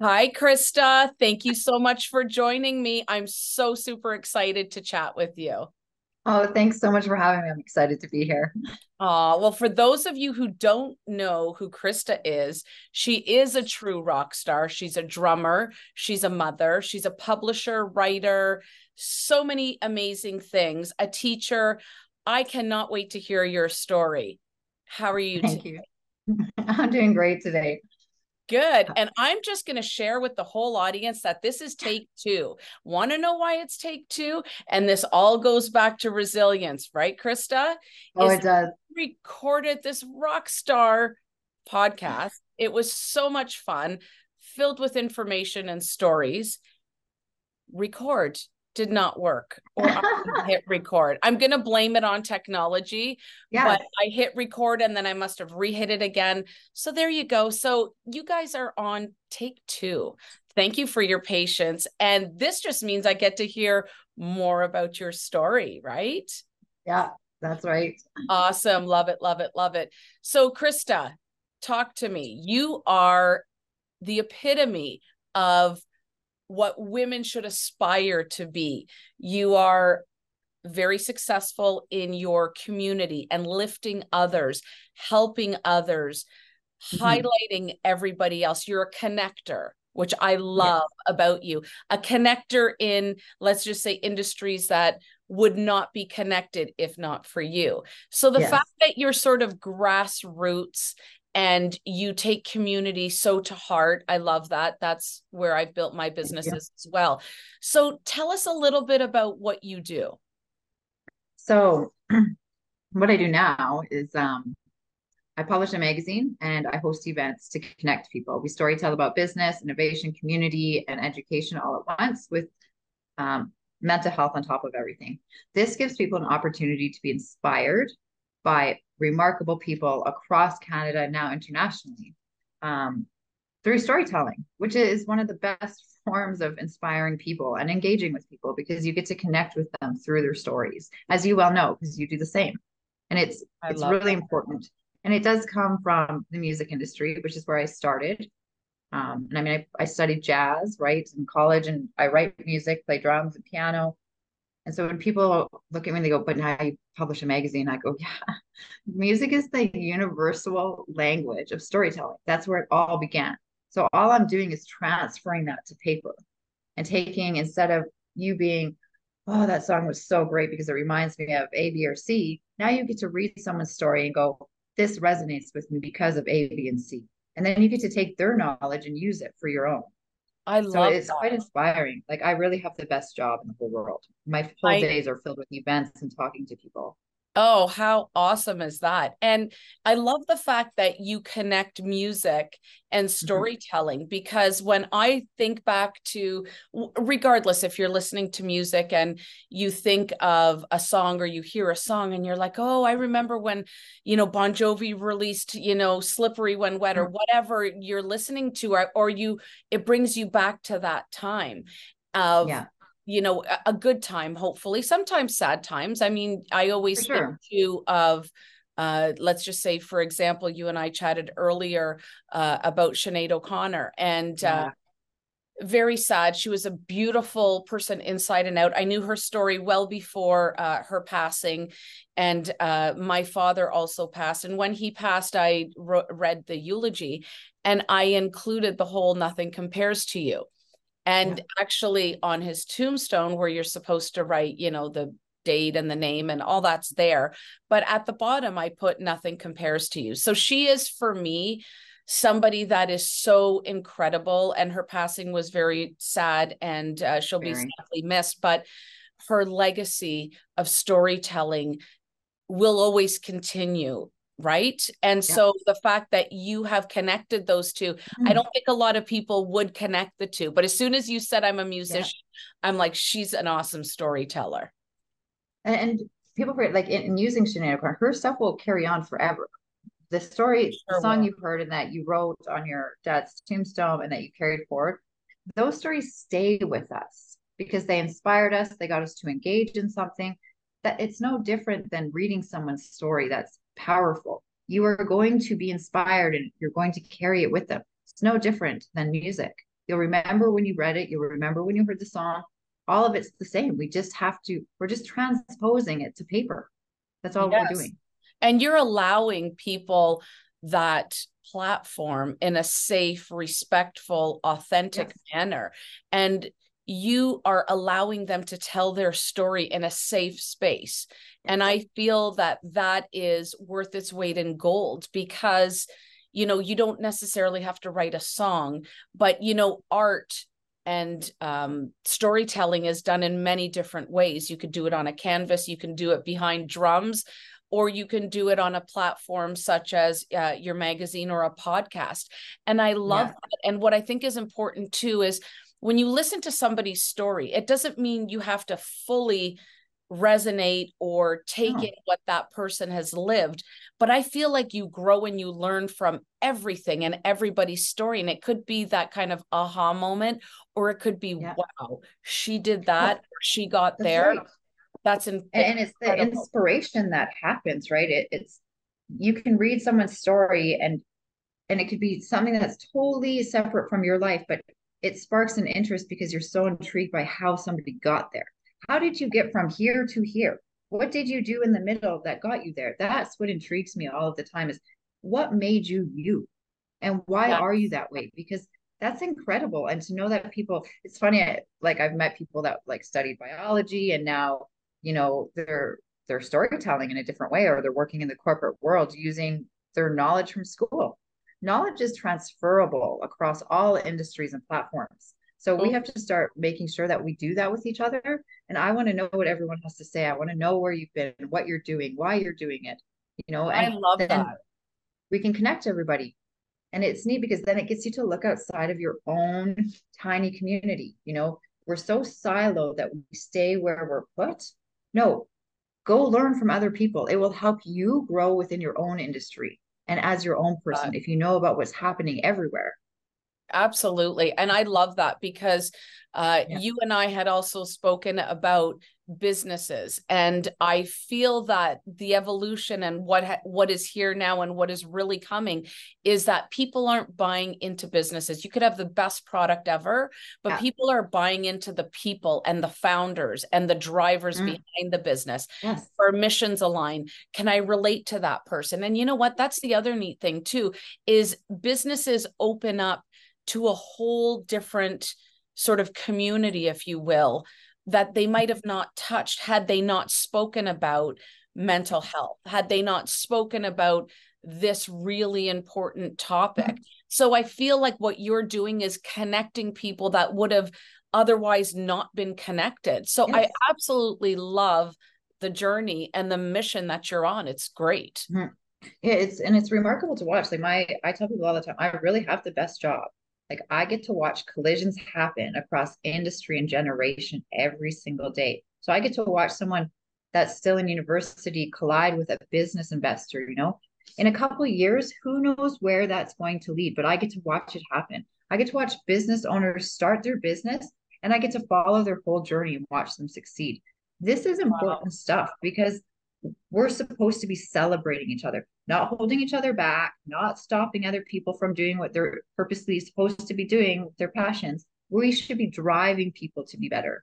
Hi, Krista. Thank you so much for joining me. I'm so super excited to chat with you. Oh, thanks so much for having me. I'm excited to be here. Uh, well, for those of you who don't know who Krista is, she is a true rock star. She's a drummer, she's a mother, she's a publisher, writer, so many amazing things, a teacher. I cannot wait to hear your story. How are you? Thank today? you. I'm doing great today. Good. Uh, and I'm just going to share with the whole audience that this is take two. Want to know why it's take two? And this all goes back to resilience, right, Krista? Oh, is it does. Recorded this rock star podcast. It was so much fun, filled with information and stories. Record did not work or I hit record. I'm going to blame it on technology, yes. but I hit record and then I must have rehit it again. So there you go. So you guys are on take two. Thank you for your patience. And this just means I get to hear more about your story, right? Yeah, that's right. Awesome. Love it. Love it. Love it. So, Krista, talk to me. You are the epitome of what women should aspire to be. You are very successful in your community and lifting others, helping others, mm-hmm. highlighting everybody else. You're a connector, which I love yes. about you. A connector in, let's just say, industries that would not be connected if not for you. So the yes. fact that you're sort of grassroots and you take community so to heart. I love that. That's where I've built my businesses as well. So tell us a little bit about what you do. So what I do now is um, I publish a magazine and I host events to connect people. We story tell about business, innovation, community, and education all at once with um, mental health on top of everything. This gives people an opportunity to be inspired by remarkable people across Canada, now internationally, um, through storytelling, which is one of the best forms of inspiring people and engaging with people because you get to connect with them through their stories, as you well know, because you do the same. And it's I it's really that. important. And it does come from the music industry, which is where I started. Um, and I mean, I, I studied jazz, right, in college, and I write music, play drums and piano. And so when people look at me and they go, but now you publish a magazine, I go, yeah, music is the universal language of storytelling. That's where it all began. So all I'm doing is transferring that to paper and taking, instead of you being, oh, that song was so great because it reminds me of A, B, or C, now you get to read someone's story and go, this resonates with me because of A, B, and C. And then you get to take their knowledge and use it for your own. I so love it's that. quite inspiring. Like I really have the best job in the whole world. My whole I, days are filled with events and talking to people. Oh, how awesome is that? And I love the fact that you connect music and mm-hmm. storytelling mm-hmm. because when I think back to, regardless if you're listening to music and you think of a song or you hear a song and you're like, oh, I remember when, you know, Bon Jovi released, you know, Slippery When Wet or mm-hmm. whatever you're listening to, or, or you, it brings you back to that time of yeah you know a good time hopefully sometimes sad times. I mean i always sure. think too of uh, let's just say for example you and i chatted earlier uh, about Sinead O'Connor and uh, yeah. uh, very sad. She was a beautiful person inside and out. I knew her story well before uh, her passing and uh, my father also passed. And when he passed i ro- read the eulogy and i included the whole nothing compares to you and yeah. actually on his tombstone where you're supposed to write you know the date and the name and all that's there but at the bottom i put nothing compares to you so she is for me somebody that is so incredible and her passing was very sad and uh, she'll very. be sadly missed but her legacy of storytelling will always continue right and yeah. so the fact that you have connected those 2 mm. i don't think a lot of people would connect the two but as soon as you said i'm a musician yeah. i'm like she's an awesome storyteller and, people forget like in, in using Sinead O'Connor, her stuff will carry on forever the story sure the song will. you heard and that you wrote on your dad's tombstone and that you carried forward those stories stay with us because they inspired us they got us to engage in something that it's no different than reading someone's story that's powerful. You are going to be inspired and you're going to carry it with them. It's no different than music. You'll remember when you read it, you'll remember when you heard the song. All of it's the same. We just have to, we're just transposing it to paper. That's all yes. we're doing. And you're allowing people that platform in a safe, respectful, authentic yes. manner. And you are allowing them to tell their story in a safe space. And I feel that that is worth its weight in gold because, you know, you don't necessarily have to write a song, but, you know, art and um, storytelling is done in many different ways. You could do it on a canvas, you can do it behind drums, or you can do it on a platform such as uh, your magazine or a podcast. And I love yeah. that. And what I think is important too is when you listen to somebody's story, it doesn't mean you have to fully resonate or take oh. in what that person has lived but i feel like you grow and you learn from everything and everybody's story and it could be that kind of aha moment or it could be yeah. wow she did that she got that's there right. that's in- and it's the inspiration that happens right it, it's you can read someone's story and and it could be something that's totally separate from your life but it sparks an interest because you're so intrigued by how somebody got there. How did you get from here to here? What did you do in the middle that got you there? That's what intrigues me all of the time is what made you you? And why yeah. are you that way? Because that's incredible. And to know that people, it's funny, I, like I've met people that like studied biology and now, you know, they're they're storytelling in a different way or they're working in the corporate world using their knowledge from school knowledge is transferable across all industries and platforms. So we mm-hmm. have to start making sure that we do that with each other. And I want to know what everyone has to say. I want to know where you've been, what you're doing, why you're doing it. You know, and I love that. We can connect everybody. And it's neat because then it gets you to look outside of your own tiny community. You know, we're so siloed that we stay where we're put. No, go learn from other people. It will help you grow within your own industry and as your own person if you know about what's happening everywhere absolutely and i love that because uh, yeah. you and i had also spoken about businesses and i feel that the evolution and what ha- what is here now and what is really coming is that people aren't buying into businesses you could have the best product ever but yeah. people are buying into the people and the founders and the drivers mm. behind the business yes. our missions align can i relate to that person and you know what that's the other neat thing too is businesses open up to a whole different sort of community if you will that they might have not touched had they not spoken about mental health, had they not spoken about this really important topic. Mm-hmm. So I feel like what you're doing is connecting people that would have otherwise not been connected. So yes. I absolutely love the journey and the mission that you're on. It's great. Mm-hmm. Yeah, it's and it's remarkable to watch. Like my I tell people all the time, I really have the best job. Like I get to watch collisions happen across industry and generation every single day. So I get to watch someone that's still in university collide with a business investor, you know. In a couple of years, who knows where that's going to lead, but I get to watch it happen. I get to watch business owners start their business and I get to follow their whole journey and watch them succeed. This is important wow. stuff because we're supposed to be celebrating each other, not holding each other back, not stopping other people from doing what they're purposely supposed to be doing, their passions. We should be driving people to be better.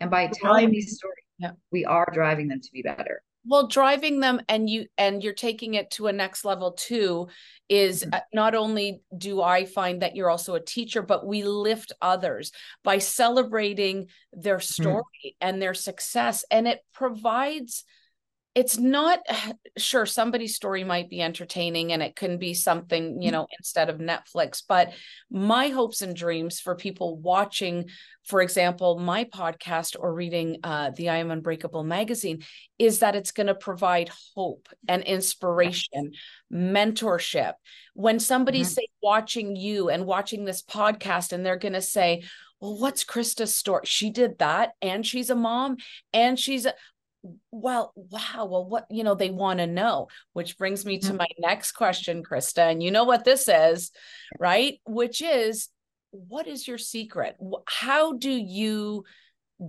And by telling these stories, yeah. we are driving them to be better. Well, driving them and you and you're taking it to a next level too is mm-hmm. Uh, not only do I find that you're also a teacher, but we lift others by celebrating their mm-hmm. story mm-hmm. and their success. And it provides it's not sure somebody's story might be entertaining and it can be something you mm-hmm. know instead of netflix but my hopes and dreams for people watching for example my podcast or reading uh, the i am unbreakable magazine is that it's going to provide hope and inspiration mentorship when somebody's mm-hmm. say watching you and watching this podcast and they're going to say well, what's Krista's story? She did that, and she's a mom, and she's a, well wow well what you know they want to know which brings me to mm-hmm. my next question krista and you know what this is right which is what is your secret how do you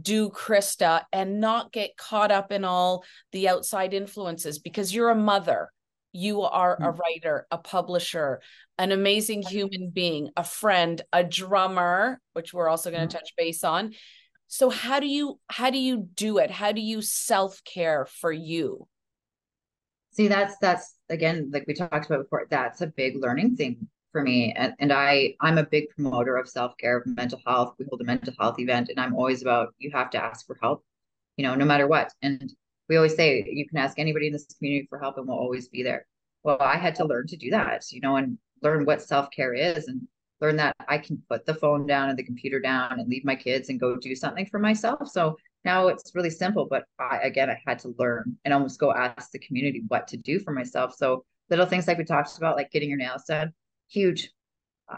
do krista and not get caught up in all the outside influences because you're a mother you are a Mm. writer, a publisher, an amazing human being, a friend, a drummer, which we're also going to touch base on. So how do you how do you do it? How do you self-care for you? See, that's that's again, like we talked about before, that's a big learning thing for me. And, and I I'm a big promoter of self-care, of mental health. We hold a mental health event, and I'm always about you have to ask for help, you know, no matter what. And we always say you can ask anybody in this community for help and we'll always be there. Well, I had to learn to do that, you know, and learn what self-care is and learn that I can put the phone down and the computer down and leave my kids and go do something for myself. So now it's really simple, but I, again, I had to learn and almost go ask the community what to do for myself. So little things like we talked about, like getting your nails done, huge.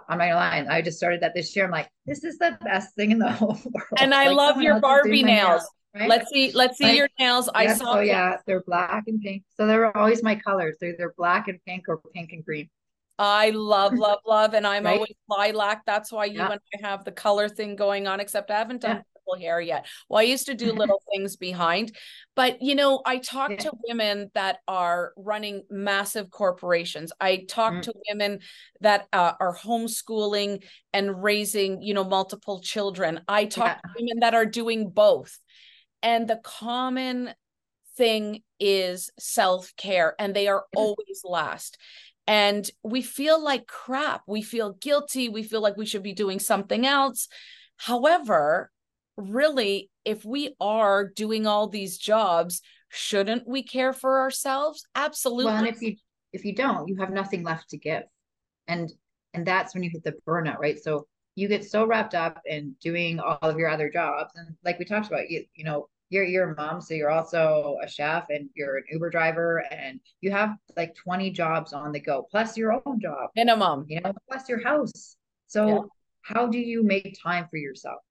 I'm not gonna lie. I just started that this year. I'm like, this is the best thing in the whole world. And I like love your Barbie nails. right? Let's see let's see Like, your nails. I Yes, saw oh, so yeah, they're black and pink. So they're always my colors. They're either black and pink or pink and green. I love, love, love, and I'm Right? always lilac. That's why you Yeah. and I have the color thing going on, except I haven't done Yeah. purple hair yet. Well, I used to do little things behind, but you know, I talk Yeah. to women that are running massive corporations. I talk Mm. to women that uh, are homeschooling and raising, you know, multiple children. I talk to women that are doing both. And the common thing is self care, and they are always last. And we feel like crap. We feel guilty. We feel like we should be doing something else. However, really, if we are doing all these jobs, shouldn't we care for ourselves? Absolutely. Well, and if you if you don't, you have nothing left to give. And and that's when you hit the burnout, right? So you get so wrapped up in doing all of your other jobs. And like we talked about, you you know, you're you're a mom, so you're also a chef and you're an Uber driver and you have like 20 jobs on the go, plus your own job, Minimum. you know, plus your house. So Yeah. how do you make time for yourself?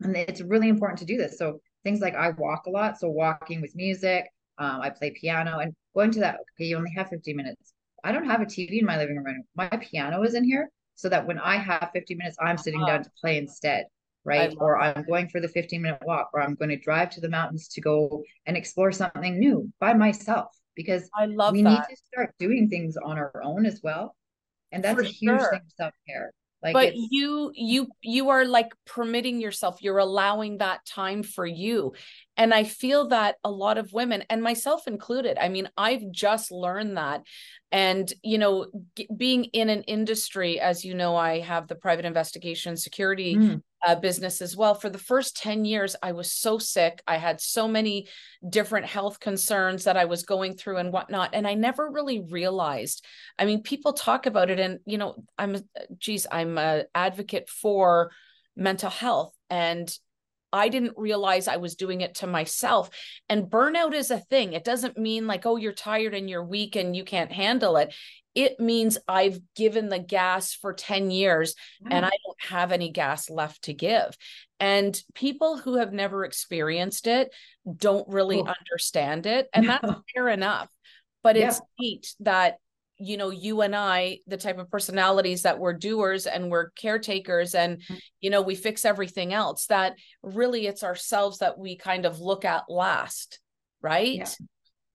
And it's really important to do this. So things like I walk a lot. So walking with music, um, I play piano and going to that. Okay, you only have 15 minutes. I don't have a TV in my living room. My piano is in here so that when I have 50 minutes, I'm sitting down to play instead. Right. Or I'm going for the 15 minute walk, or I'm going to drive to the mountains to go and explore something new by myself because I love we that. need to start doing things on our own as well. And that's For a huge sure. thing of self care. Like but you you you are like permitting yourself you're allowing that time for you and i feel that a lot of women and myself included i mean i've just learned that and you know g- being in an industry as you know i have the private investigation security Mm, uh, business as well. For the first 10 years, I was so sick. I had so many different health concerns that I was going through and whatnot. And I never really realized. I mean, people talk about it, and, you know, I'm, geez, I'm a advocate for mental health. And I didn't realize I was doing it to myself. And burnout is a thing. It doesn't mean like, oh, you're tired and you're weak and you can't handle it. It means I've given the gas for 10 years and. I don't have any gas left to give. And people who have never experienced it don't really Oh. understand it. And that's fair enough. But Yeah. it's neat that, you know, you and I, the type of personalities that we're doers and we're caretakers and, Mm. you know, we fix everything else, that really it's ourselves that we kind of look at last. Right. Yeah.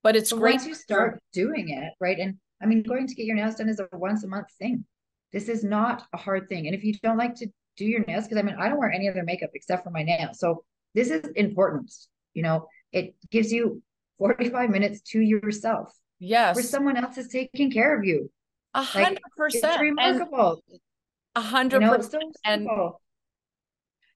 But it's great. once you start doing it, right? And I mean, going to get your nails done is a once a month thing. This is not a hard thing. And if you don't like to do your nails, because I mean, I don't wear any other makeup except for my nails. So this is important. You know, it gives you 45 minutes to yourself Yes. where someone else is taking care of you. A hundred percent. Remarkable. a hundred percent. And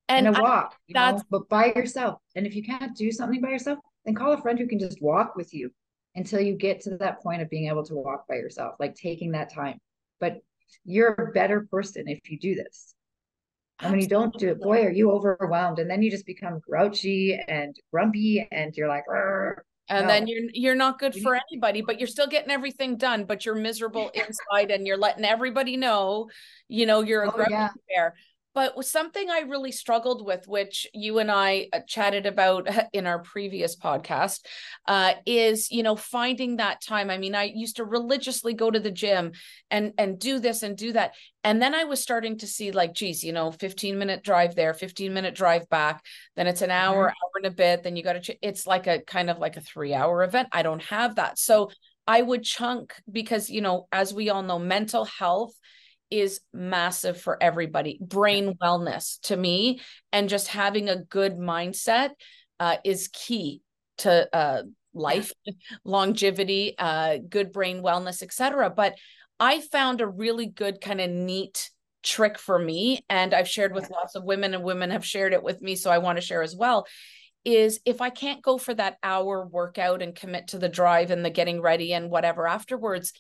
and And a I- walk, know, that's- but by yourself. And if you can't do something by yourself, then call a friend who can just walk with you until you get to that point of being able to walk by yourself, like taking that time. But you're a better person if you do this. And when you don't do it, boy, are you overwhelmed. And then you just become grouchy and grumpy and you're like, "Arr." and then you're you're not good for anybody but you're still getting everything done but you're miserable inside and you're letting everybody know you know you're a Oh, grumpy yeah. bear but something i really struggled with which you and i uh, chatted about in our previous podcast uh, is you know finding that time. I mean i used to religiously go to the gym and and do this and do that. And then i was starting to see like geez you know 15 minute drive there 15 minute drive back. Then it's an hour hour and a bit. Then you got to ch- it's like a kind of like a three hour event. I don't have that. So I would chunk because, you know, as we all know, mental health is massive for everybody. Brain wellness to me, and just having a good mindset uh, is key to uh, life, longevity, uh, good brain wellness, etc. But I found a really good kind of neat trick for me, and I've shared with lots of women, and women have shared it with me, so I want to share as well is if I can't go for that hour workout and commit to the drive and the getting ready and whatever afterwards,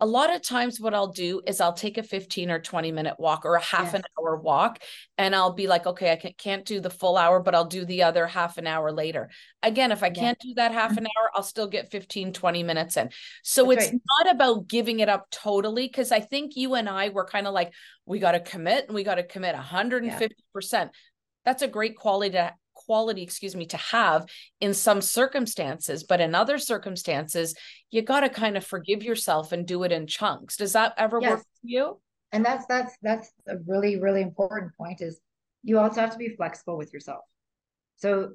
a lot of times what I'll do is I'll take a 15 or 20 minute walk or a half yes. an hour walk and I'll be like, okay, I can't do the full hour, but I'll do the other half an hour later. Again, if I can't do that half mm-hmm. an hour, I'll still get 15, 20 minutes in. So That's it's right. not about giving it up totally. Cause I think you and I were kind of like, we got to commit and we got to commit 150%. Yeah. That's a great quality to quality, excuse me, to have in some circumstances, but in other circumstances, you got to kind of forgive yourself and do it in chunks. Does that ever yes. work for you? And that's that's that's a really really important point is you also have to be flexible with yourself. So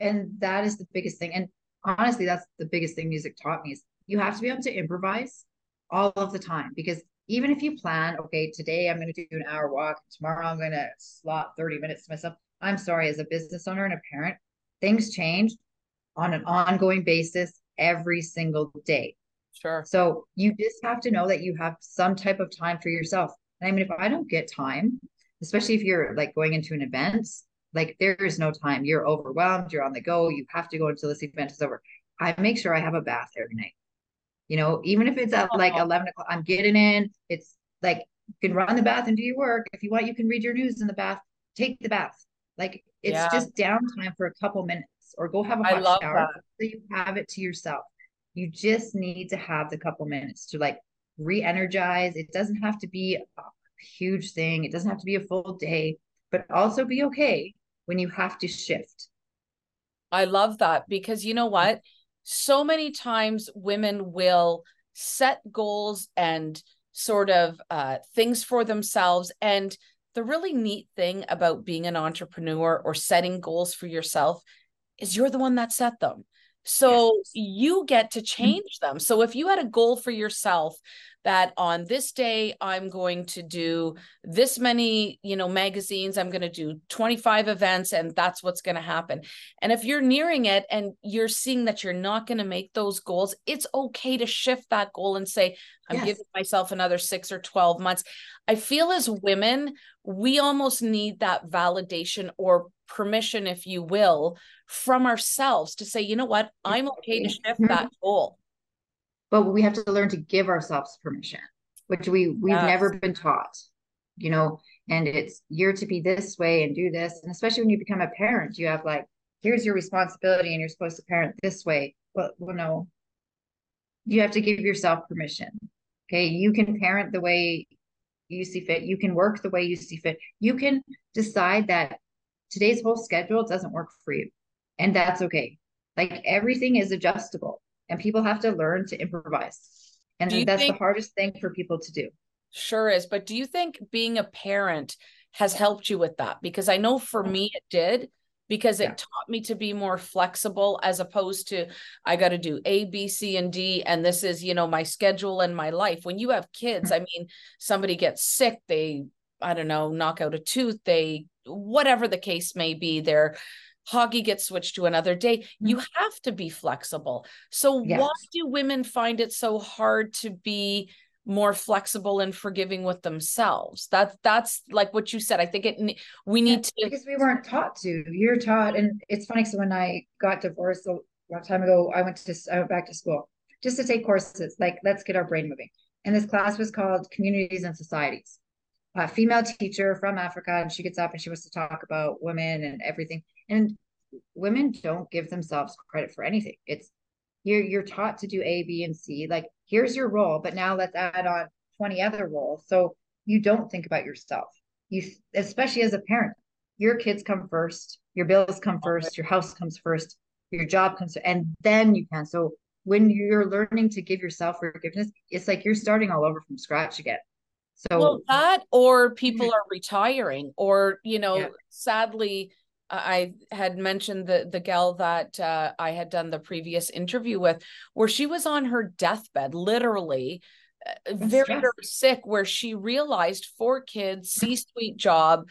and that is the biggest thing and honestly that's the biggest thing music taught me is you have to be able to improvise all of the time because even if you plan okay today i'm going to do an hour walk tomorrow i'm going to slot 30 minutes to myself I'm sorry, as a business owner and a parent, things change on an ongoing basis every single day. Sure. So you just have to know that you have some type of time for yourself. And I mean, if I don't get time, especially if you're like going into an event, like there is no time. You're overwhelmed, you're on the go, you have to go until this event is over. I make sure I have a bath every night. You know, even if it's at oh, like 11 o'clock, I'm getting in. It's like you can run the bath and do your work. If you want, you can read your news in the bath. Take the bath. Like it's yeah. just downtime for a couple minutes or go have a hot shower that. so you have it to yourself. You just need to have the couple minutes to like re-energize. It doesn't have to be a huge thing. It doesn't have to be a full day, but also be okay when you have to shift. I love that because you know what? So many times women will set goals and sort of uh, things for themselves and the really neat thing about being an entrepreneur or setting goals for yourself is you're the one that set them. So yes. you get to mm-hmm. change them. So if you had a goal for yourself that on this day I'm going to do this many, you know, magazines, I'm going to do 25 events and that's what's going to happen. And if you're nearing it and you're seeing that you're not going to make those goals, it's okay to shift that goal and say I'm yes. giving myself another 6 or 12 months. I feel as women, we almost need that validation or permission if you will from ourselves to say, you know what, I'm okay to shift that mm-hmm. goal but we have to learn to give ourselves permission which we we've yes. never been taught you know? And it's you're to be this way and do this. And especially when you become a parent you have like here's your responsibility and you're supposed to parent this way. But well no. You have to give yourself permission okay? You can parent the way you see fit. You can work the way you see fit. You can decide that today's whole schedule doesn't work for you and that's okay. Like everything is adjustable and people have to learn to improvise. And that's think, the hardest thing for people to do. Sure is but do you think being a parent has helped you with that? Because i know for me it did because it yeah. taught me to be more flexible as opposed to i got to do a b c and d and this is you know my schedule and my life. When you have kids mm-hmm. i mean somebody gets sick they i don't know knock out a tooth they whatever the case may be they're hockey gets switched to another day. Mm-hmm. you have to be flexible. So yes. why do women find it so hard to be more flexible and forgiving with themselves? That that's like what you said. I think it we need to because we weren't taught to. You're taught and it's funny so when i got divorced a long time ago i went to i went back to school just to take courses like let's get our brain moving. And this class was called communities and societies a female teacher from africa and she gets up and she wants to talk about women and everything and women don't give themselves credit for anything. It's you're you're taught to do A, B, and C. Like here's your role, but now let's add on 20 other roles. So you don't think about yourself. You especially as a parent, your kids come first, your bills come first, your house comes first, your job comes, first, and then you can. So when you're learning to give yourself forgiveness, it's like you're starting all over from scratch again. So well, that or people are retiring, or you know, yeah. sadly, I had mentioned the the gal that uh, I had done the previous interview with, where she was on her deathbed, literally, uh, very very sick, where she realized four kids, C suite job,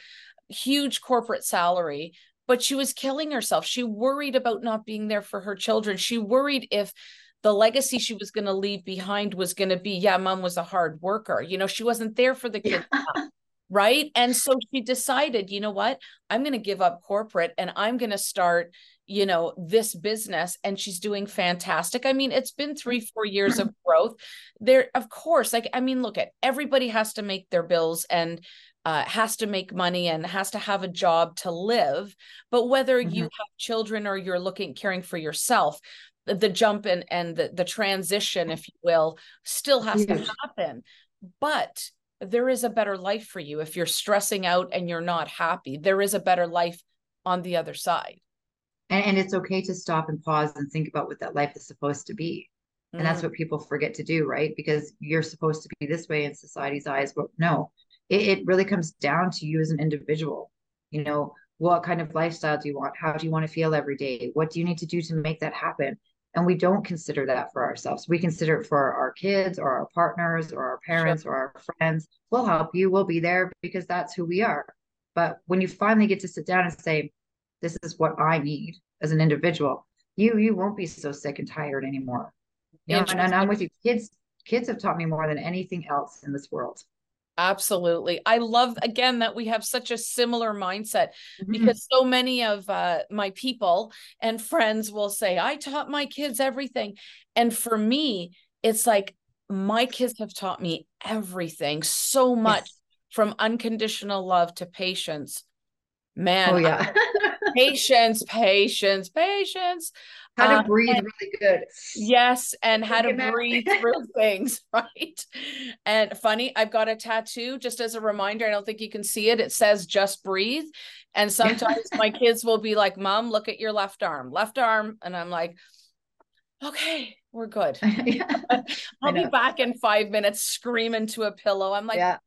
huge corporate salary, but she was killing herself. She worried about not being there for her children. She worried if the legacy she was going to leave behind was going to be, yeah, mom was a hard worker. You know, she wasn't there for the kids. Yeah. Right. And so she decided, you know what? I'm going to give up corporate and I'm going to start, you know, this business. And she's doing fantastic. I mean, it's been three, four years of growth. There, of course, like, I mean, look at everybody has to make their bills and uh, has to make money and has to have a job to live. But whether mm-hmm. you have children or you're looking caring for yourself, the, jump and and the, the transition, if you will, still has yes. to happen. But there is a better life for you if you're stressing out and you're not happy. There is a better life on the other side. And, and it's okay to stop and pause and think about what that life is supposed to be. And mm. that's what people forget to do, right? Because you're supposed to be this way in society's eyes, but no, it, it really comes down to you as an individual. You know, what kind of lifestyle do you want? How do you want to feel every day? What do you need to do to make that happen? And we don't consider that for ourselves. We consider it for our kids or our partners or our parents sure. or our friends. We'll help you. We'll be there because that's who we are. But when you finally get to sit down and say, this is what I need as an individual, you you won't be so sick and tired anymore. You know, and, and I'm with you. Kids, kids have taught me more than anything else in this world. Absolutely. I love again that we have such a similar mindset mm-hmm. because so many of uh, my people and friends will say, I taught my kids everything. And for me, it's like my kids have taught me everything so much yes. from unconditional love to patience. Man, oh, yeah. patience, patience, patience how to uh, breathe and, really good. Yes, and how to breathe through things, right? And funny, I've got a tattoo just as a reminder. I don't think you can see it. It says just breathe. And sometimes my kids will be like, Mom, look at your left arm, left arm. And I'm like, okay, we're good. I'll be back in five minutes screaming to a pillow. I'm like, yeah.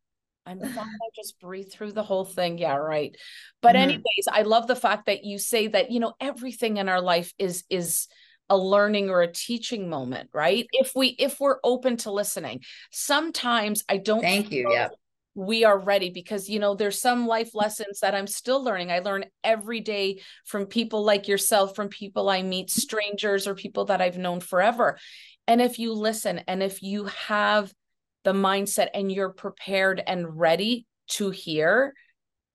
I'm fine. I just breathe through the whole thing. Yeah, right. But mm-hmm. anyways, I love the fact that you say that, you know, everything in our life is is a learning or a teaching moment, right? If we if we're open to listening. Sometimes I don't Thank you. Yeah. We are ready because you know there's some life lessons that I'm still learning. I learn every day from people like yourself, from people I meet, strangers or people that I've known forever. And if you listen and if you have the mindset and you're prepared and ready to hear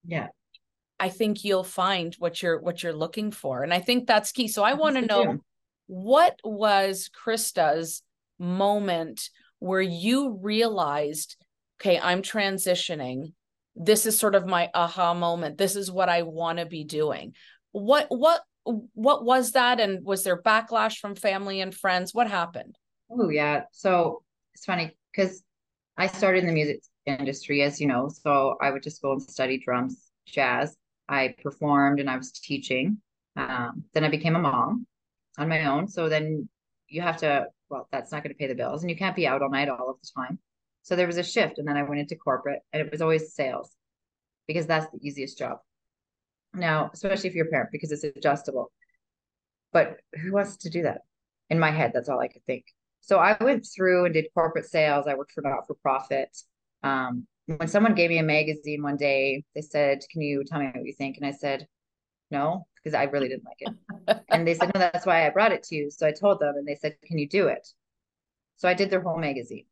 yeah. I think you'll find what you're what you're looking for. And i think that's key. So i want to know what was krista's moment where you realized okay i'm transitioning. This is sort of my aha moment. This is what i want to be doing. What what what was that? And was there backlash from family and friends? What happened? Oh yeah. So it's funny because I started in the music industry, as you know, so I would just go and study drums, jazz. I performed and I was teaching. Um, then I became a mom on my own. So then you have to, well, that's not going to pay the bills and you can't be out all night all of the time. So there was a shift. And then I went into corporate and it was always sales because that's the easiest job. Now, especially if you're a parent, because it's adjustable. But who wants to do that? In my head, that's all I could think. So I went through and did corporate sales. I worked for not for profit. Um, when someone gave me a magazine one day, they said, "Can you tell me what you think?" And I said, "No," because I really didn't like it. and they said, "No, that's why I brought it to you." So I told them, and they said, "Can you do it?" So I did their whole magazine,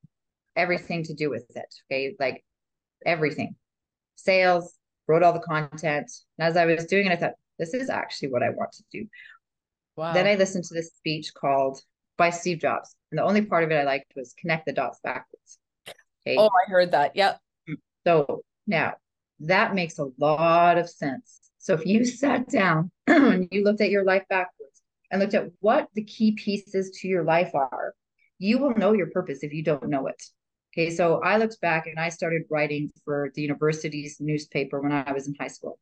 everything to do with it. Okay, like everything, sales, wrote all the content. And as I was doing it, I thought, "This is actually what I want to do." Wow. Then I listened to this speech called by Steve Jobs. And the only part of it I liked was connect the dots backwards. Okay. Oh, I heard that. Yep. So now that makes a lot of sense. So if you sat down and you looked at your life backwards and looked at what the key pieces to your life are, you will know your purpose if you don't know it. Okay, so I looked back and I started writing for the university's newspaper when I was in high school.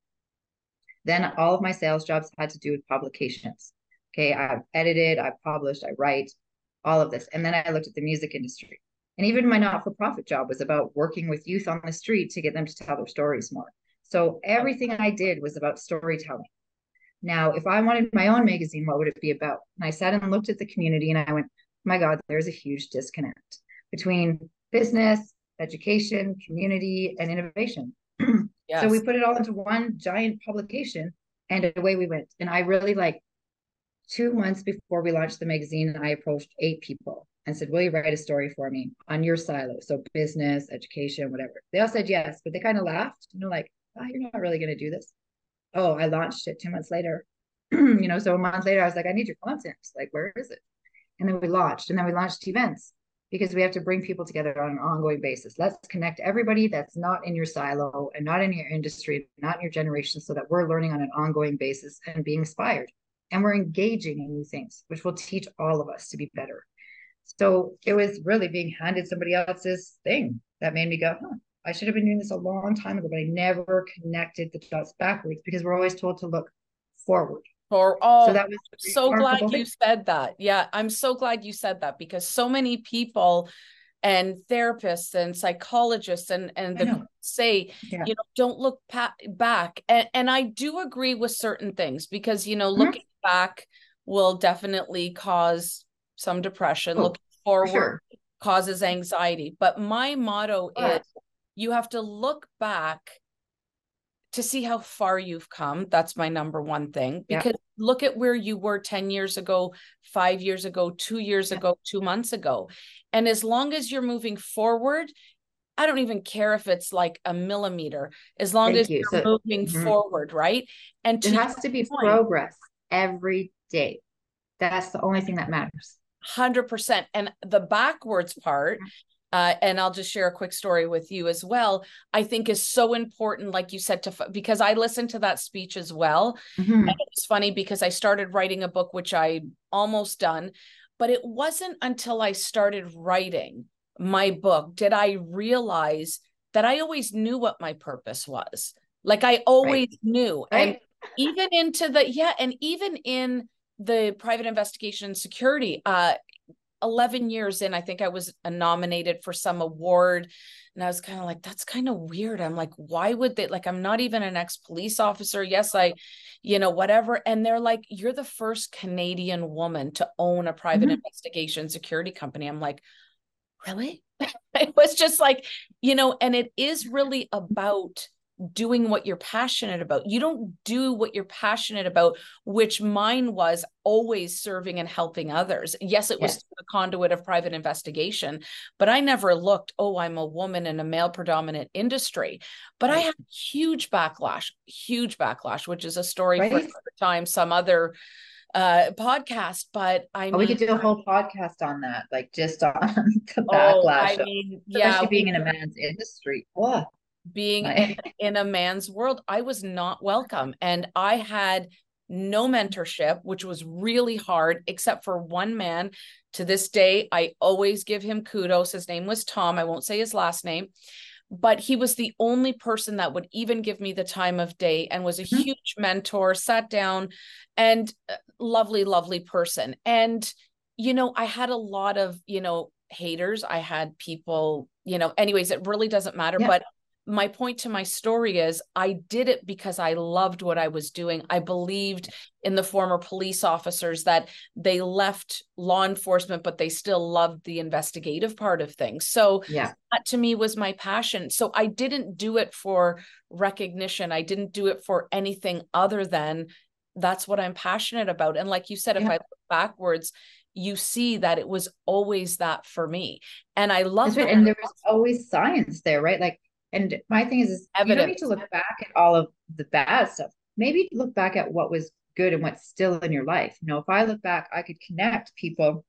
Then all of my sales jobs had to do with publications. Okay, I've edited, I've published, I write, all of this. And then I looked at the music industry. And even my not for profit job was about working with youth on the street to get them to tell their stories more. So everything I did was about storytelling. Now, if I wanted my own magazine, what would it be about? And I sat and looked at the community and I went, oh my God, there's a huge disconnect between business, education, community, and innovation. yes. So we put it all into one giant publication and away we went. And I really like two months before we launched the magazine, I approached eight people and said, Will you write a story for me on your silo? So business, education, whatever. They all said yes, but they kind of laughed, you know, like, oh, you're not really going to do this. Oh, I launched it two months later. you know, so a month later, I was like, I need your content. Like, where is it? And then we launched, and then we launched events because we have to bring people together on an ongoing basis. Let's connect everybody that's not in your silo and not in your industry, not in your generation, so that we're learning on an ongoing basis and being inspired. And we're engaging in new things, which will teach all of us to be better. So it was really being handed somebody else's thing that made me go, huh, I should have been doing this a long time ago, but I never connected the dots backwards because we're always told to look forward. For all, so that was so glad thing. you said that. Yeah, I'm so glad you said that because so many people and therapists and psychologists and and the say yeah. you know don't look pa- back and and I do agree with certain things because you know mm-hmm. looking back will definitely cause some depression. Oh, Looking forward sure. causes anxiety. But my motto is you have to look back to see how far you've come. That's my number one thing. Because yeah. look at where you were 10 years ago, five years ago, two years yeah. ago, two months ago. And as long as you're moving forward, I don't even care if it's like a millimeter, as long Thank as you. are so, moving mm-hmm. forward, right? And it has to be point, progress every day. That's the only thing that matters. 100%. And the backwards part, uh, and I'll just share a quick story with you as well. I think is so important, like you said, to because I listened to that speech as well. Mm-hmm. And it's funny because I started writing a book, which I almost done, but it wasn't until I started writing my book did I realize that I always knew what my purpose was. Like I always right. knew, right. and even into the yeah, and even in the private investigation security uh 11 years in i think i was nominated for some award and i was kind of like that's kind of weird. I'm like why would they like i'm not even an ex police officer. Yes i you know whatever. And they're like you're the first canadian woman to own a private mm-hmm. investigation security company. I'm like really? It was just like you know and it is really about doing what you're passionate about. You don't do what you're passionate about, which mine was always serving and helping others. Yes, it was the conduit of private investigation, but I never looked, oh, I'm a woman in a male predominant industry. But right. I had huge backlash, huge backlash, which is a story right. for another time, some other uh podcast but i mean, oh, we could do a whole podcast on that like just on the backlash oh, I mean, yeah being in a man's industry what being in, in a man's world, I was not welcome. And I had no mentorship, which was really hard, except for one man. To this day, I always give him kudos. His name was Tom. I won't say his last name, but he was the only person that would even give me the time of day and was a mm-hmm. huge mentor, sat down and uh, lovely, lovely person. And, you know, I had a lot of, you know, haters. I had people, you know, anyways, it really doesn't matter. Yeah. But my point to my story is I did it because I loved what I was doing. I believed in the former police officers that they left law enforcement, but they still loved the investigative part of things. So yeah. that to me was my passion. So I didn't do it for recognition. I didn't do it for anything other than that's what I'm passionate about. And like you said, yeah. if I look backwards, you see that it was always that for me. And I love it. And there was always science there, right? Like and my thing is, is Evidence. you don't need to look back at all of the bad stuff. Maybe look back at what was good and what's still in your life. You know, if I look back, I could connect people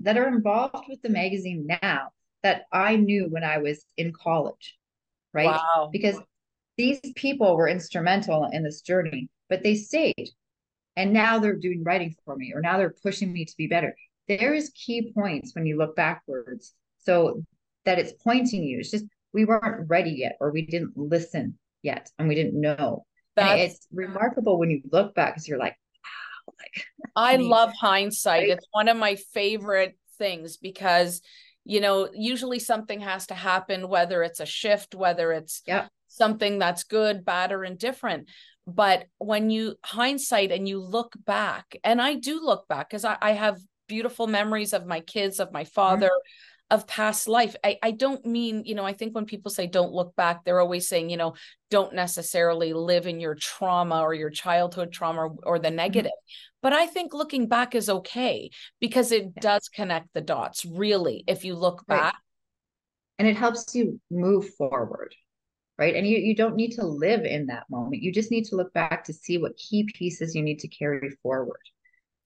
that are involved with the magazine now that I knew when I was in college, right? Wow. Because these people were instrumental in this journey, but they stayed. And now they're doing writing for me, or now they're pushing me to be better. There is key points when you look backwards. So that it's pointing you. It's just we weren't ready yet or we didn't listen yet and we didn't know But it's remarkable when you look back because you're like wow like i, I mean, love hindsight right? it's one of my favorite things because you know usually something has to happen whether it's a shift whether it's yeah something that's good, bad, or indifferent. But when you hindsight and you look back, and I do look back because I, I have beautiful memories of my kids, of my father, mm-hmm. Of past life. I, I don't mean, you know, I think when people say don't look back, they're always saying, you know, don't necessarily live in your trauma or your childhood trauma or, or the mm-hmm. negative. Mm-hmm. But I think looking back is okay because it yeah. does connect the dots, really, if you look right. back. And it helps you move forward right and you, you don't need to live in that moment you just need to look back to see what key pieces you need to carry forward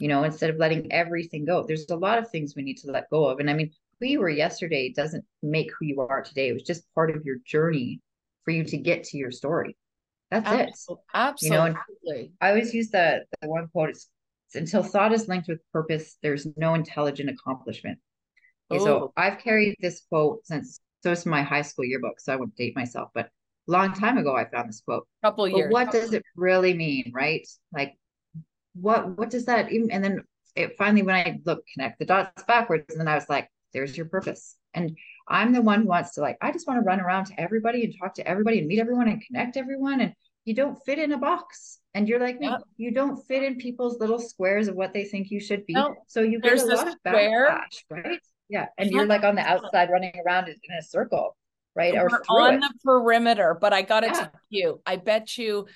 you know, instead of letting everything go. There's a lot of things we need to let go of. And I mean, who you were yesterday doesn't make who you are today. It was just part of your journey for you to get to your story. That's absolutely, it. Absolutely. You know, I always use the, the one quote is until thought is linked with purpose, there's no intelligent accomplishment. Okay, so. I've carried this quote since so it's my high school yearbook, so I won't date myself, but a long time ago I found this quote. Couple but years. What does it really mean, right? Like what what does that even and then it finally when I look connect the dots backwards and then I was like there's your purpose. And I'm the one who wants to like I just want to run around to everybody and talk to everybody and meet everyone and connect everyone. And you don't fit in a box. And you're like me yep. you don't fit in people's little squares of what they think you should be. No, so you get a lot of backlash right? Yeah. And you're like on the outside running around in a circle right? We're or on it. the perimeter but I got it to yeah. tell you I bet you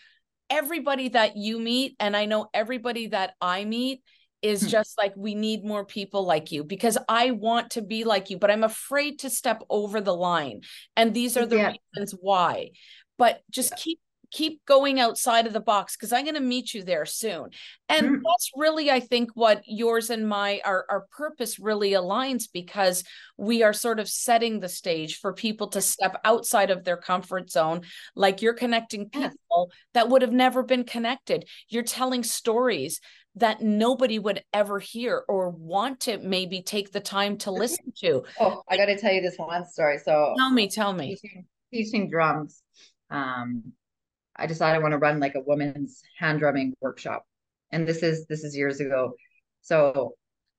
everybody that you meet and I know everybody that I meet is hmm. just like we need more people like you because I want to be like you but I'm afraid to step over the line and these are the yeah. reasons why but just yeah. keep keep going outside of the box because I'm going to meet you there soon. And mm. that's really, I think, what yours and my our, our purpose really aligns because we are sort of setting the stage for people to step outside of their comfort zone. Like you're connecting people that would have never been connected. You're telling stories that nobody would ever hear or want to maybe take the time to listen to. Oh, I got to tell you this one story. So tell me, tell me. Teaching, teaching drums. Um, I decided I want to run like a woman's hand drumming workshop. And this is this is years ago. So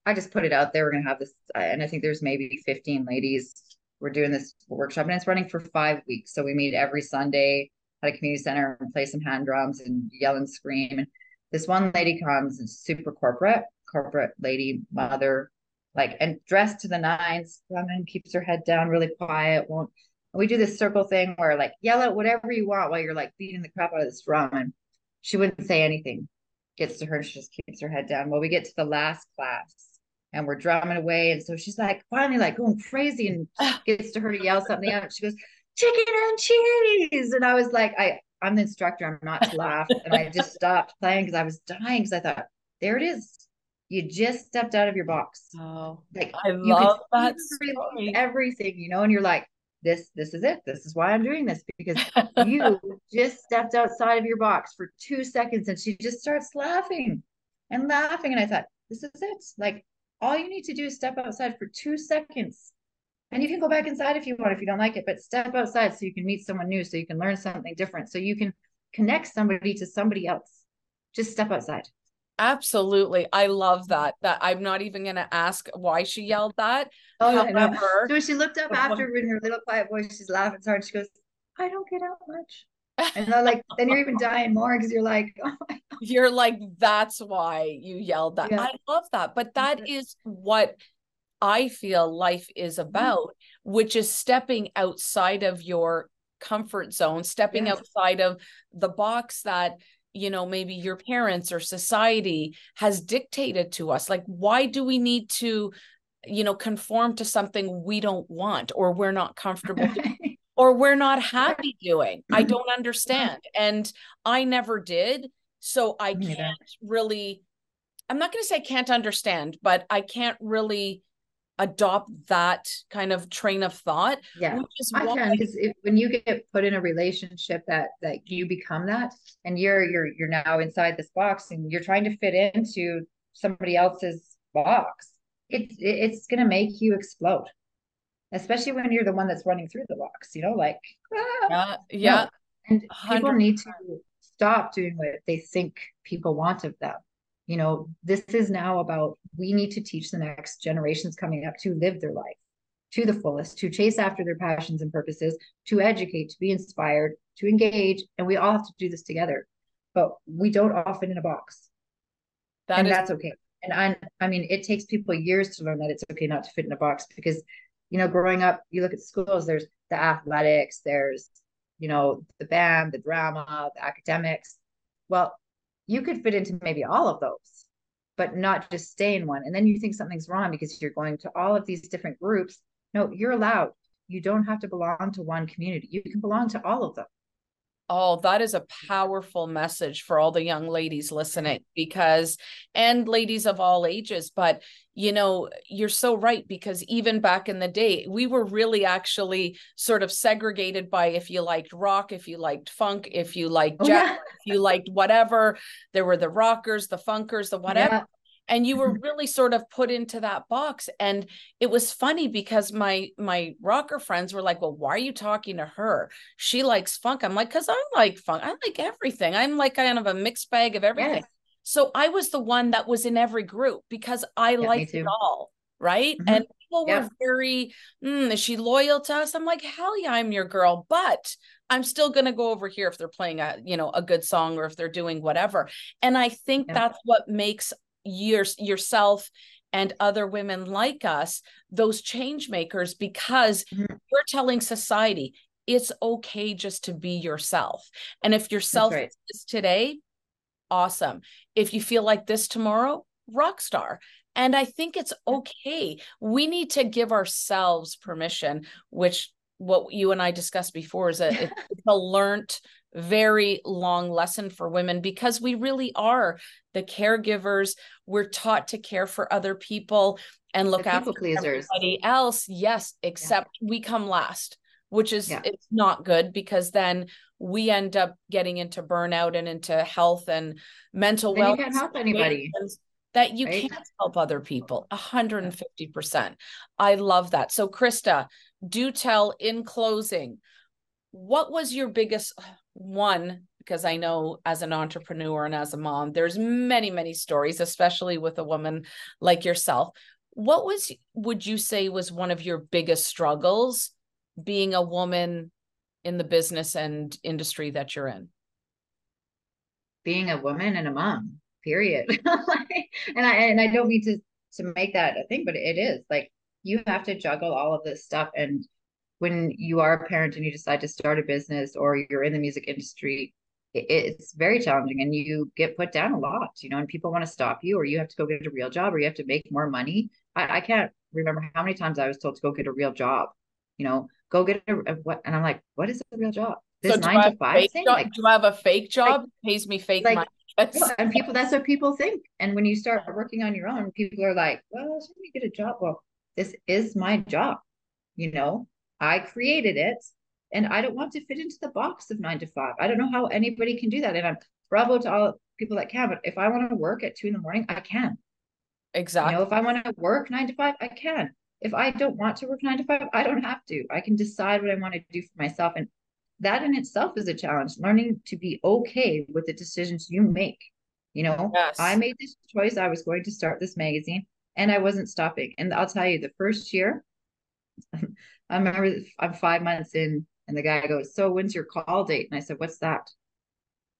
I just put it out there. We're gonna have this, and I think there's maybe 15 ladies. We're doing this workshop, and it's running for five weeks. So we meet every Sunday at a community center and play some hand drums and yell and scream. And this one lady comes and super corporate, corporate lady, mother, like and dressed to the nines. Woman keeps her head down, really quiet, won't we do this circle thing where like yell out whatever you want while you're like beating the crap out of this drum. And she wouldn't say anything gets to her and she just keeps her head down. Well we get to the last class and we're drumming away and so she's like finally like going crazy and gets to her to yell something out she goes chicken and cheese! And i was like i i'm the instructor i'm not to laugh. And i just stopped playing because i was dying because i thought there it is. You just stepped out of your box. Oh, like I love that everything, you know, and you're like, this this is it. This is why i'm doing this because you just stepped outside of your box for two seconds and she just starts laughing and laughing. And i thought this is it. Like all you need to do is step outside for two seconds and you can go back inside if you want if you don't like it but step outside so you can meet someone new so you can learn something different so you can connect somebody to somebody else just step outside Absolutely. I love that. That I'm not even going to ask why she yelled that. Oh, However, so she looked up after in her little quiet voice, she's laughing so hard. She goes, I don't get out much. And they're like, then you're even dying more because you're like, oh You're like, that's why you yelled that. Yeah. I love that. But that is what I feel life is mm-hmm. about, which is stepping outside of your comfort zone, stepping yes. outside of the box that you know maybe your parents or society has dictated to us like why do we need to you know conform to something we don't want or we're not comfortable doing, or we're not happy doing i mm-hmm. don't understand and i never did so i can't really i'm not going to say can't understand but i can't really adopt that kind of train of thought yeah i can because when you get put in a relationship that that you become that and you're you're you're now inside this box and you're trying to fit into somebody else's box it, it's going to make you explode especially when you're the one that's running through the box you know like ah, yeah yeah no. and people 100. need to stop doing what they think people want of them you know this is now about we need to teach the next generations coming up to live their life to the fullest, to chase after their passions and purposes, to educate, to be inspired, to engage. And we all have to do this together. But we don't all fit in a box. That and is- that's okay. And I I mean, it takes people years to learn that it's okay not to fit in a box because, you know, growing up, you look at schools, there's the athletics, there's, you know, the band, the drama, the academics. Well, you could fit into maybe all of those, but not just stay in one. And then you think something's wrong because you're going to all of these different groups. No, you're allowed. You don't have to belong to one community. You can belong to all of them. Oh, that is a powerful message for all the young ladies listening because, and ladies of all ages. But, you know, you're so right because even back in the day, we were really actually sort of segregated by if you liked rock, if you liked funk, if you liked oh, jazz, yeah. if you liked whatever. There were the rockers, the funkers, the whatever. Yeah and you were mm-hmm. really sort of put into that box and it was funny because my my rocker friends were like well why are you talking to her she likes funk i'm like because i like funk i like everything i'm like kind of a mixed bag of everything yes. so i was the one that was in every group because i yeah, liked it all right? mm-hmm. and people yeah. were very mm, is she loyal to us i'm like hell yeah i'm your girl but i'm still going to go over here if they're playing a you know a good song or if they're doing whatever and i think yeah. that's what makes your, yourself and other women like us those change makers because mm-hmm. you're telling society it's okay just to be yourself. And if yourself right. is today awesome. If you feel like this tomorrow rock star. And i think it's okay. We need to give ourselves permission which what you and i discussed before is a it's a learned very long lesson for women because we really are the caregivers. We're taught to care for other people and look after pleasers. everybody else. Yes, except yeah. we come last, which is yeah. it's not good because then we end up getting into burnout and into health and mental well. You can't help anybody. That you right? can't help other people 150%. I love that. So, Krista, do tell in closing, what was your biggest one because i know as an entrepreneur and as a mom there's many many stories especially with a woman like yourself. What was would you say was one of your biggest struggles being a woman in the business and industry that you're in? Being a woman and a mom period. And i and i don't mean to to make that a thing but it is. Like you have to juggle all of this stuff and when you are a parent and you decide to start a business or you're in the music industry it's very challenging and you get put down a lot you know and people want to stop you or you have to go get a real job or you have to make more money. I, I can't remember how many times i was told to go get a real job you know go get a, a what and i'm like what is a real job? This so nine to five thing like, do i have a fake job like, pays me fake like, money? And people that's what people think. And when you start working on your own people are like well should we get a job. Well this is my job you know I created it and I don't want to fit into the box of nine to five. I don't know how anybody can do that. And I'm bravo to all people that can, but if I want to work at two in the morning, I can. Exactly. You know, if I want to work nine to five, I can. If I don't want to work nine to five, I don't have to. I can decide what I want to do for myself. And that in itself is a challenge, learning to be okay with the decisions you make. You know, yes. I made this choice. I was going to start this magazine and I wasn't stopping. And I'll tell you, the first year, I remember I'm five months in, and the guy goes, "So when's your call date?" And I said, "What's that?"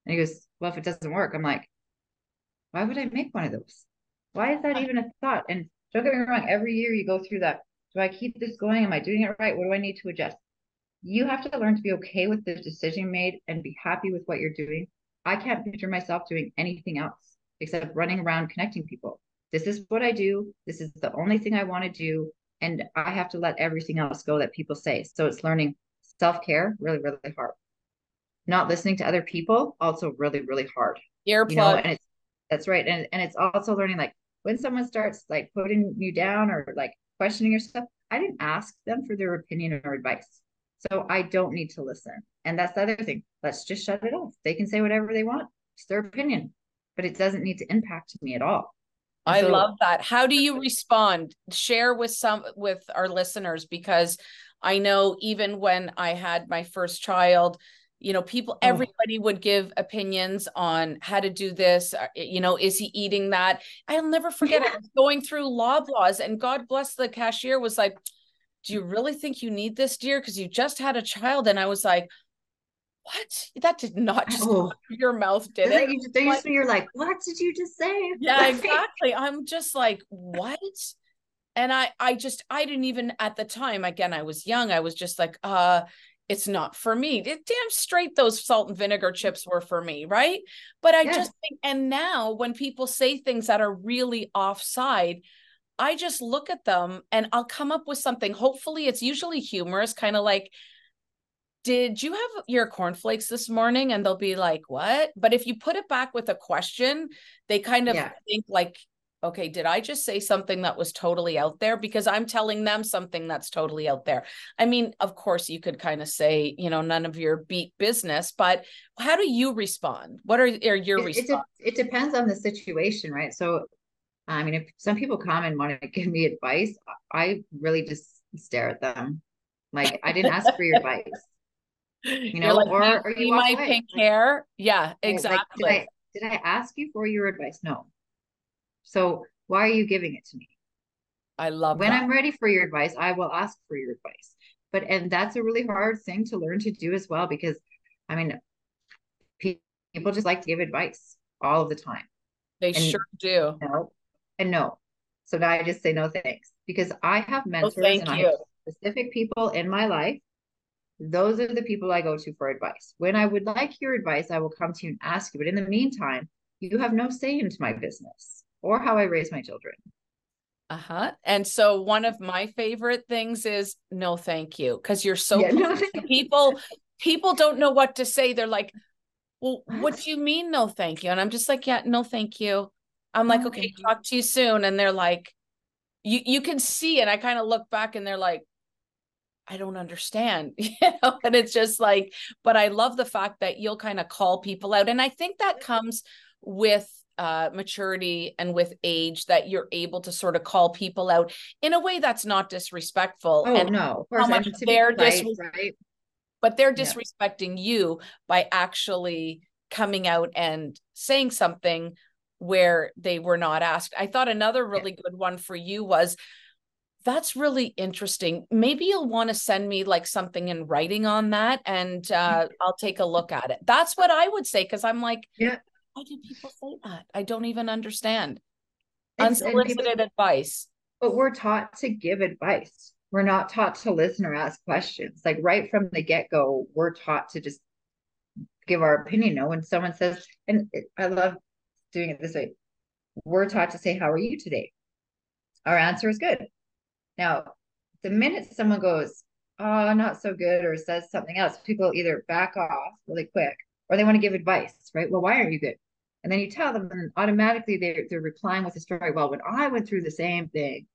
And he goes, "Well, if it doesn't work," I'm like, "Why would I make one of those? Why is that even a thought?" And don't get me wrong, every year you go through that. Do I keep this going? Am I doing it right? What do I need to adjust? You have to learn to be okay with the decision made and be happy with what you're doing. I can't picture myself doing anything else except running around connecting people. This is what I do. This is the only thing I want to do and I have to let everything else go that people say. So it's learning self care, really, really hard. Not listening to other people, also really, really hard. Earplug. You know, and it's that's right, and and it's also learning like when someone starts like putting you down or like questioning your stuff. I didn't ask them for their opinion or advice, so I don't need to listen. And that's the other thing. Let's just shut it off. They can say whatever they want. It's their opinion, but it doesn't need to impact me at all. I so, love that. How do you respond? Share with some with our listeners because I know even when I had my first child, you know, people, oh. everybody would give opinions on how to do this. Uh, you know, is he eating that? I'll never forget. Yeah. I was going through Loblaws, and God bless the cashier was like, do you really think you need this, dear? Because you just had a child. And I was like, what? That did not just oh. your mouth, did it? Used to you're like, what did you just say? Yeah, exactly. I'm just like, what? And I, I just, I didn't even at the time. Again, I was young. I was just like, uh, it's not for me. It, damn straight, those salt and vinegar chips were for me, right? But I yeah. just think, and now when people say things that are really offside, I just look at them and I'll come up with something. Hopefully, it's usually humorous, kind of like, did you have your cornflakes this morning? And they'll be like, what? But if you put it back with a question, they kind of yeah. think like, okay, did I just say something that was totally out there? Because I'm telling them something that's totally out there. I mean, of course, you could kind of say, you know, none of your beat business, but how do you respond? What are, are your it, responses? It, it depends on the situation, right? So, I mean, if some people come and want to give me advice, I really just stare at them. Like, I didn't ask for your advice you know, like, or, or you my away. pink hair. Yeah, exactly. Like, did, I, did I ask you for your advice? No. So why are you giving it to me? I love when that. I'm ready for your advice, I will ask for your advice. But and that's a really hard thing to learn to do as well because I mean people just like to give advice all of the time. They and sure do. No, and no. So now I just say no thanks because I have mentors oh, and you. I have specific people in my life those are the people I go to for advice. When I would like your advice, I will come to you and ask you. But in the meantime, you have no say into my business or how I raise my children. Uh huh. And so one of my favorite things is no, thank you, because you're so yeah, no, people. People don't know what to say. They're like, "Well, what do you mean, no, thank you?" And I'm just like, "Yeah, no, thank you." I'm like, "Okay, talk to you soon." And they're like, "You you can see." And I kind of look back, and they're like, I don't understand, you know, and it's just like, but I love the fact that you'll kind of call people out. And I think that comes with uh, maturity and with age that you're able to sort of call people out in a way that's not disrespectful. Oh, and no, how much they're dis- right? But they're disrespecting yeah. you by actually coming out and saying something where they were not asked. I thought another really yeah. good one for you was that's really interesting. Maybe you'll want to send me like something in writing on that and uh, I'll take a look at it. That's what I would say because I'm like, yeah. Why do people say that? I don't even understand. It's, Unsolicited people, advice. But we're taught to give advice. We're not taught to listen or ask questions. Like right from the get go, we're taught to just give our opinion. No, when someone says, and I love doing it this way, we're taught to say, How are you today? Our answer is good now, the minute someone goes, oh, not so good, or says something else, people either back off really quick or they want to give advice, right? Well, why aren't you good? And then you tell them, and automatically they're, they're replying with a story. Well, when I went through the same thing,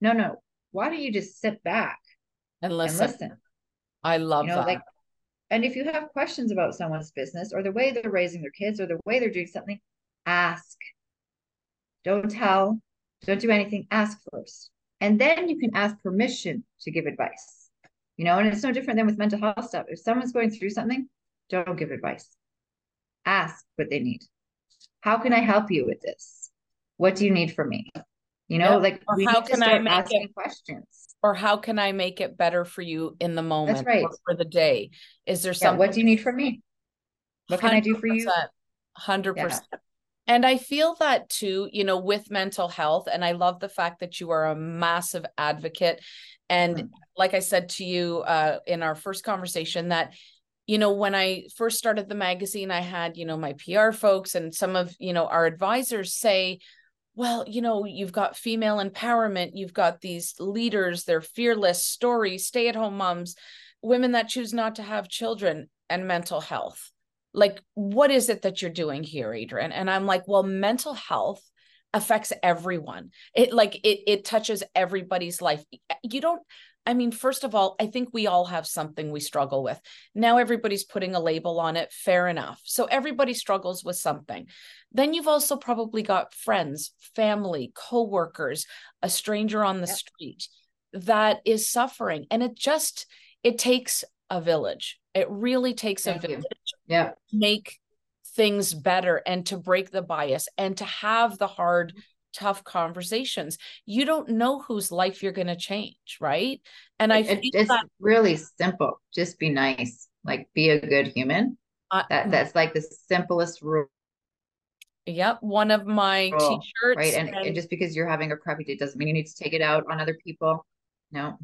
no, no, why don't you just sit back and listen? And listen? I love you know, that. Like, and if you have questions about someone's business or the way they're raising their kids or the way they're doing something, ask. Don't tell. Don't do anything. Ask first. And then you can ask permission to give advice. You know, and it's no different than with mental health stuff. If someone's going through something, don't give advice. Ask what they need. How can I help you with this? What do you need from me? You know, like or how can I make it, questions. Or how can I make it better for you in the moment That's right. for the day? Is there something? Yeah, what do you need from me? What can I do for you? Hundred percent. And I feel that too, you know, with mental health. And I love the fact that you are a massive advocate. And mm-hmm. like I said to you uh, in our first conversation, that, you know, when I first started the magazine, I had, you know, my PR folks and some of, you know, our advisors say, well, you know, you've got female empowerment, you've got these leaders, they're fearless stories, stay at home moms, women that choose not to have children, and mental health like what is it that you're doing here adrian? And i'm like well mental health affects everyone. It like it it touches everybody's life. You don't i mean first of all i think we all have something we struggle with. Now everybody's putting a label on it. Fair enough. So everybody struggles with something. Then you've also probably got friends family co-workers a stranger on the yep. street that is suffering. And it just it takes a village. It really takes Thank a village yeah. make things better and to break the bias and to have the hard tough conversations. You don't know whose life you're going to change, right? And I it, it's that, really simple. Just be nice. Like be a good human. Uh, that that's like the simplest rule. Yep, one of my rule, t-shirts. Right, and, and, just because you're having a crappy day doesn't mean you need to take it out on other people. No.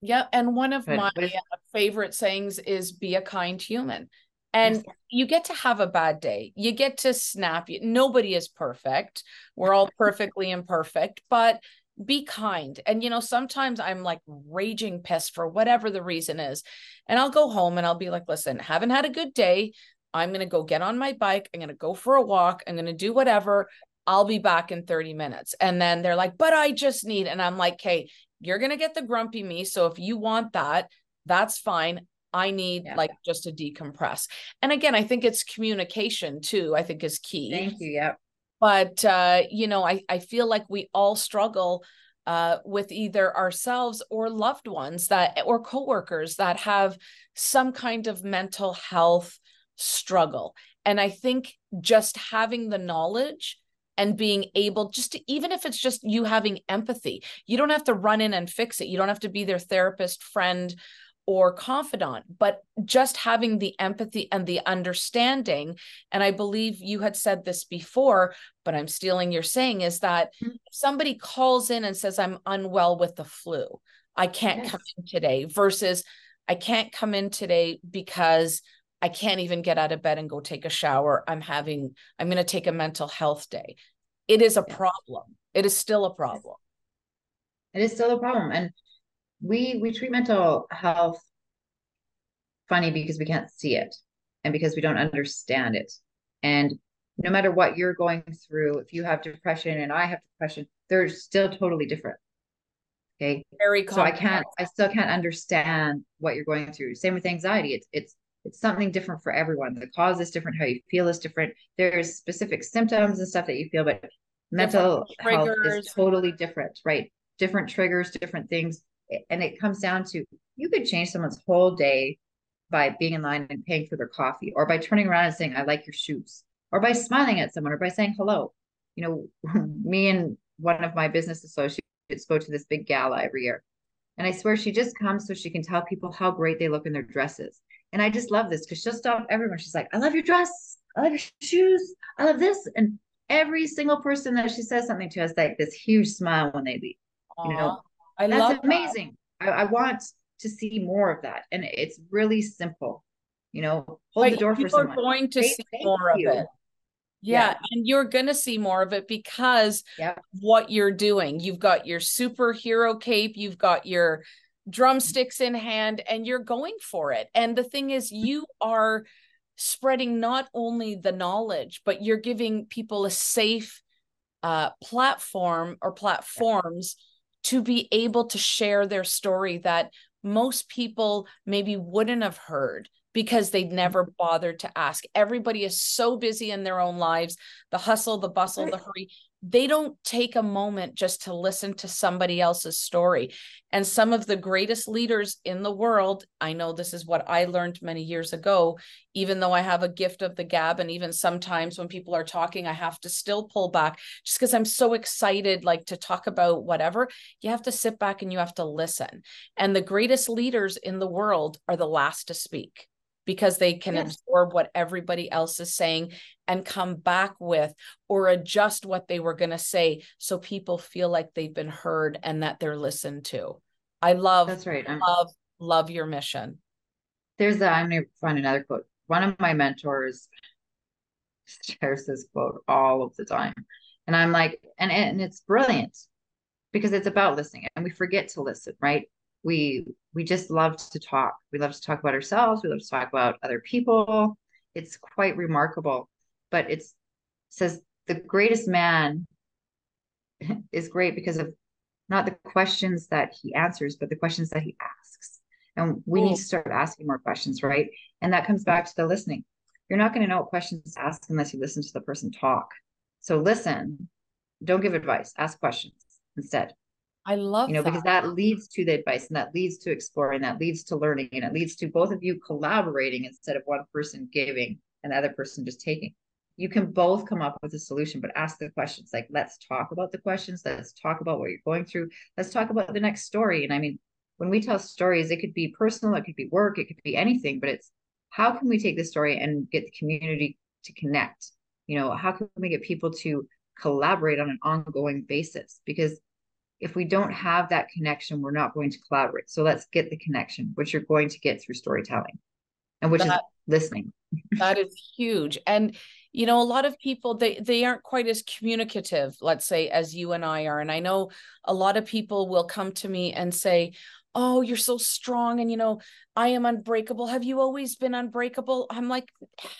Yeah, and one of but, my uh, favorite sayings is "be a kind human." And you get to have a bad day. You get to snap nobody is perfect. We're all perfectly imperfect but be kind. And you know sometimes i'm like raging pissed for whatever the reason is. And i'll go home and i'll be like listen haven't had a good day. I'm going to go get on my bike. I'm going to go for a walk. I'm going to do whatever. I'll be back in 30 minutes. And then they're like but i just need and i'm like hey you're going to get the grumpy me. So if you want that that's fine I need yeah. like just to decompress. And again, I think it's communication too, I think is key. Thank you. Yep. But uh, you know, I, I feel like we all struggle uh, with either ourselves or loved ones that or coworkers that have some kind of mental health struggle. And I think just having the knowledge and being able just to even if it's just you having empathy you don't have to run in and fix it you don't have to be their therapist friend or confidant, but just having the empathy and the understanding. And I believe you had said this before, but I'm stealing your saying is that mm-hmm. somebody calls in and says, I'm unwell with the flu, I can't yes. come in today, versus I can't come in today because I can't even get out of bed and go take a shower. I'm having, I'm going to take a mental health day. It is a problem. It is still a problem. It is still a problem. And we we treat mental health funny because we can't see it and because we don't understand it. And no matter what you're going through if you have depression and i have depression they're still totally different. Okay? Very so i can't i still can't understand what you're going through. Same with anxiety. It's it's it's something different for everyone. The cause is different. How you feel is different. There's specific symptoms and stuff that you feel but mental health is totally different right? Different triggers different things and it comes down to you could change someone's whole day by being in line and paying for their coffee or by turning around and saying i like your shoes or by smiling at someone or by saying hello. You know me and one of my business associates go to this big gala every year and i swear she just comes so she can tell people how great they look in their dresses. And i just love this because she'll stop everyone she's like i love your dress i love your shoes i love this and every single person that she says something to has like this huge smile when they leave Aww. you know I That's love amazing. I, I, want to see more of that. And it's really simple. You know, hold the door for someone. You're going to see more you. of it. Yeah, yeah, and you're going to see more of it because yeah. what you're doing. You've got your superhero cape, you've got your drumsticks in hand and you're going for it. And the thing is you are spreading not only the knowledge, but you're giving people a safe uh platform or platforms yeah to be able to share their story that most people maybe wouldn't have heard because they'd mm-hmm. never bothered to ask. Everybody is so busy in their own lives the hustle, the bustle, the hurry they don't take a moment just to listen to somebody else's story. And some of the greatest leaders in the world, I know this is what I learned many years ago, even though I have a gift of the gab. And even sometimes when people are talking, I have to still pull back just because I'm so excited, like to talk about whatever. You have to sit back and you have to listen. And the greatest leaders in the world are the last to speak because they can yes. absorb what everybody else is saying and come back with or adjust what they were going to say so people feel like they've been heard and that they're listened to. I love That's right. I'm, love love your mission. There's a I'm going to find another quote. One of my mentors shares this quote all of the time. And I'm like and and it's brilliant because it's about listening and we forget to listen, right? we we just love to talk we love to talk about ourselves we love to talk about other people it's quite remarkable but it's it says the greatest man is great because of not the questions that he answers but the questions that he asks. And we need to start asking more questions right? And that comes back to the listening. You're not going to know what questions to ask unless you listen to the person talk. So listen don't give advice ask questions instead. I love you know that. because that. leads to the advice and that leads to exploring, that leads to learning, and it leads to both of you collaborating instead of one person giving and the other person just taking. You can both come up with a solution, but ask the questions. Like, let's talk about the questions. Let's talk about what you're going through. Let's talk about the next story. And I mean, when we tell stories, it could be personal, it could be work, it could be anything, but it's how can we take this story and get the community to connect? You know, how can we get people to collaborate on an ongoing basis? Because if we don't have that connection, we're not going to collaborate. So let's get the connection, which you're going to get through storytelling and which that, is listening. that is huge. And you know a lot of people they they aren't quite as communicative let's say as you and I are and I know a lot of people will come to me and say oh you're so strong and you know I am unbreakable have you always been unbreakable I'm like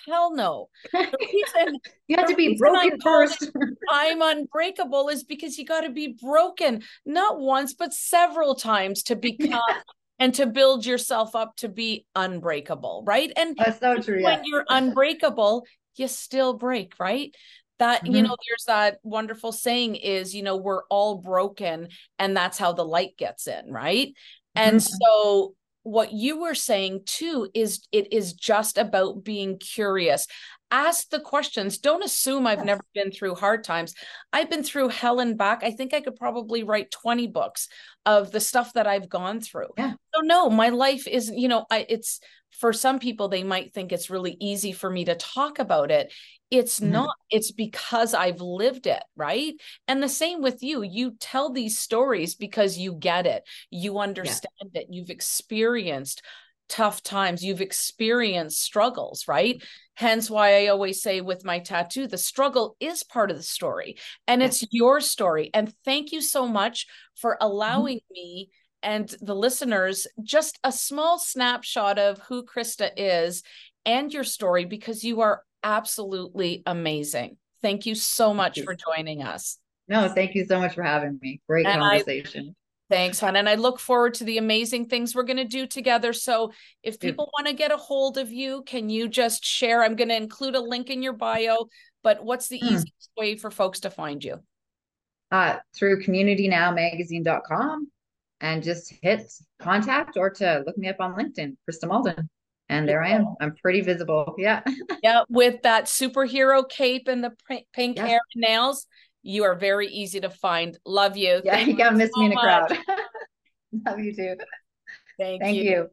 hell no reason, you have to be broken first I'm unbreakable is because you got to be broken not once but several times to become and to build yourself up to be unbreakable, right? And that's so true. When yeah. you're unbreakable, you still break, right? That, mm-hmm. you know, there's that wonderful saying is, you know, we're all broken and that's how the light gets in, right? Mm-hmm. And so what you were saying too is it is just about being curious ask the questions don't assume i've yes. never been through hard times i've been through hell and back i think i could probably write 20 books of the stuff that i've gone through. Yeah. so no my life is you know I, it's for some people they might think it's really easy for me to talk about it. It's mm-hmm. not. It's because i've lived it right? And the same with you. You tell these stories because you get it. You understand yeah. it. You've experienced tough times. You've experienced struggles right hence why i always say with my tattoo the struggle is part of the story and it's your story and thank you so much for mm-hmm. allowing mm-hmm. me and the listeners just a small snapshot of who Krista is and your story because you are absolutely amazing. Thank you so much for joining us. No, thank you so much for having me. Great and conversation. Thanks, hon. And I look forward to the amazing things we're going to do together. So if people want to get a hold of you, can you just share? I'm going to include a link in your bio, but what's the mm. easiest way for folks to find you? Uh, through communitynowmagazine.com and just hit contact or to look me up on LinkedIn, Krista Malden. And there I am. I'm pretty visible. Yeah. yeah. With that superhero cape and the pink yes. hair and nails, you are very easy to find. Love you. Yeah. Thank you can't miss so me in a crowd. Love you too. Thank, Thank you. you.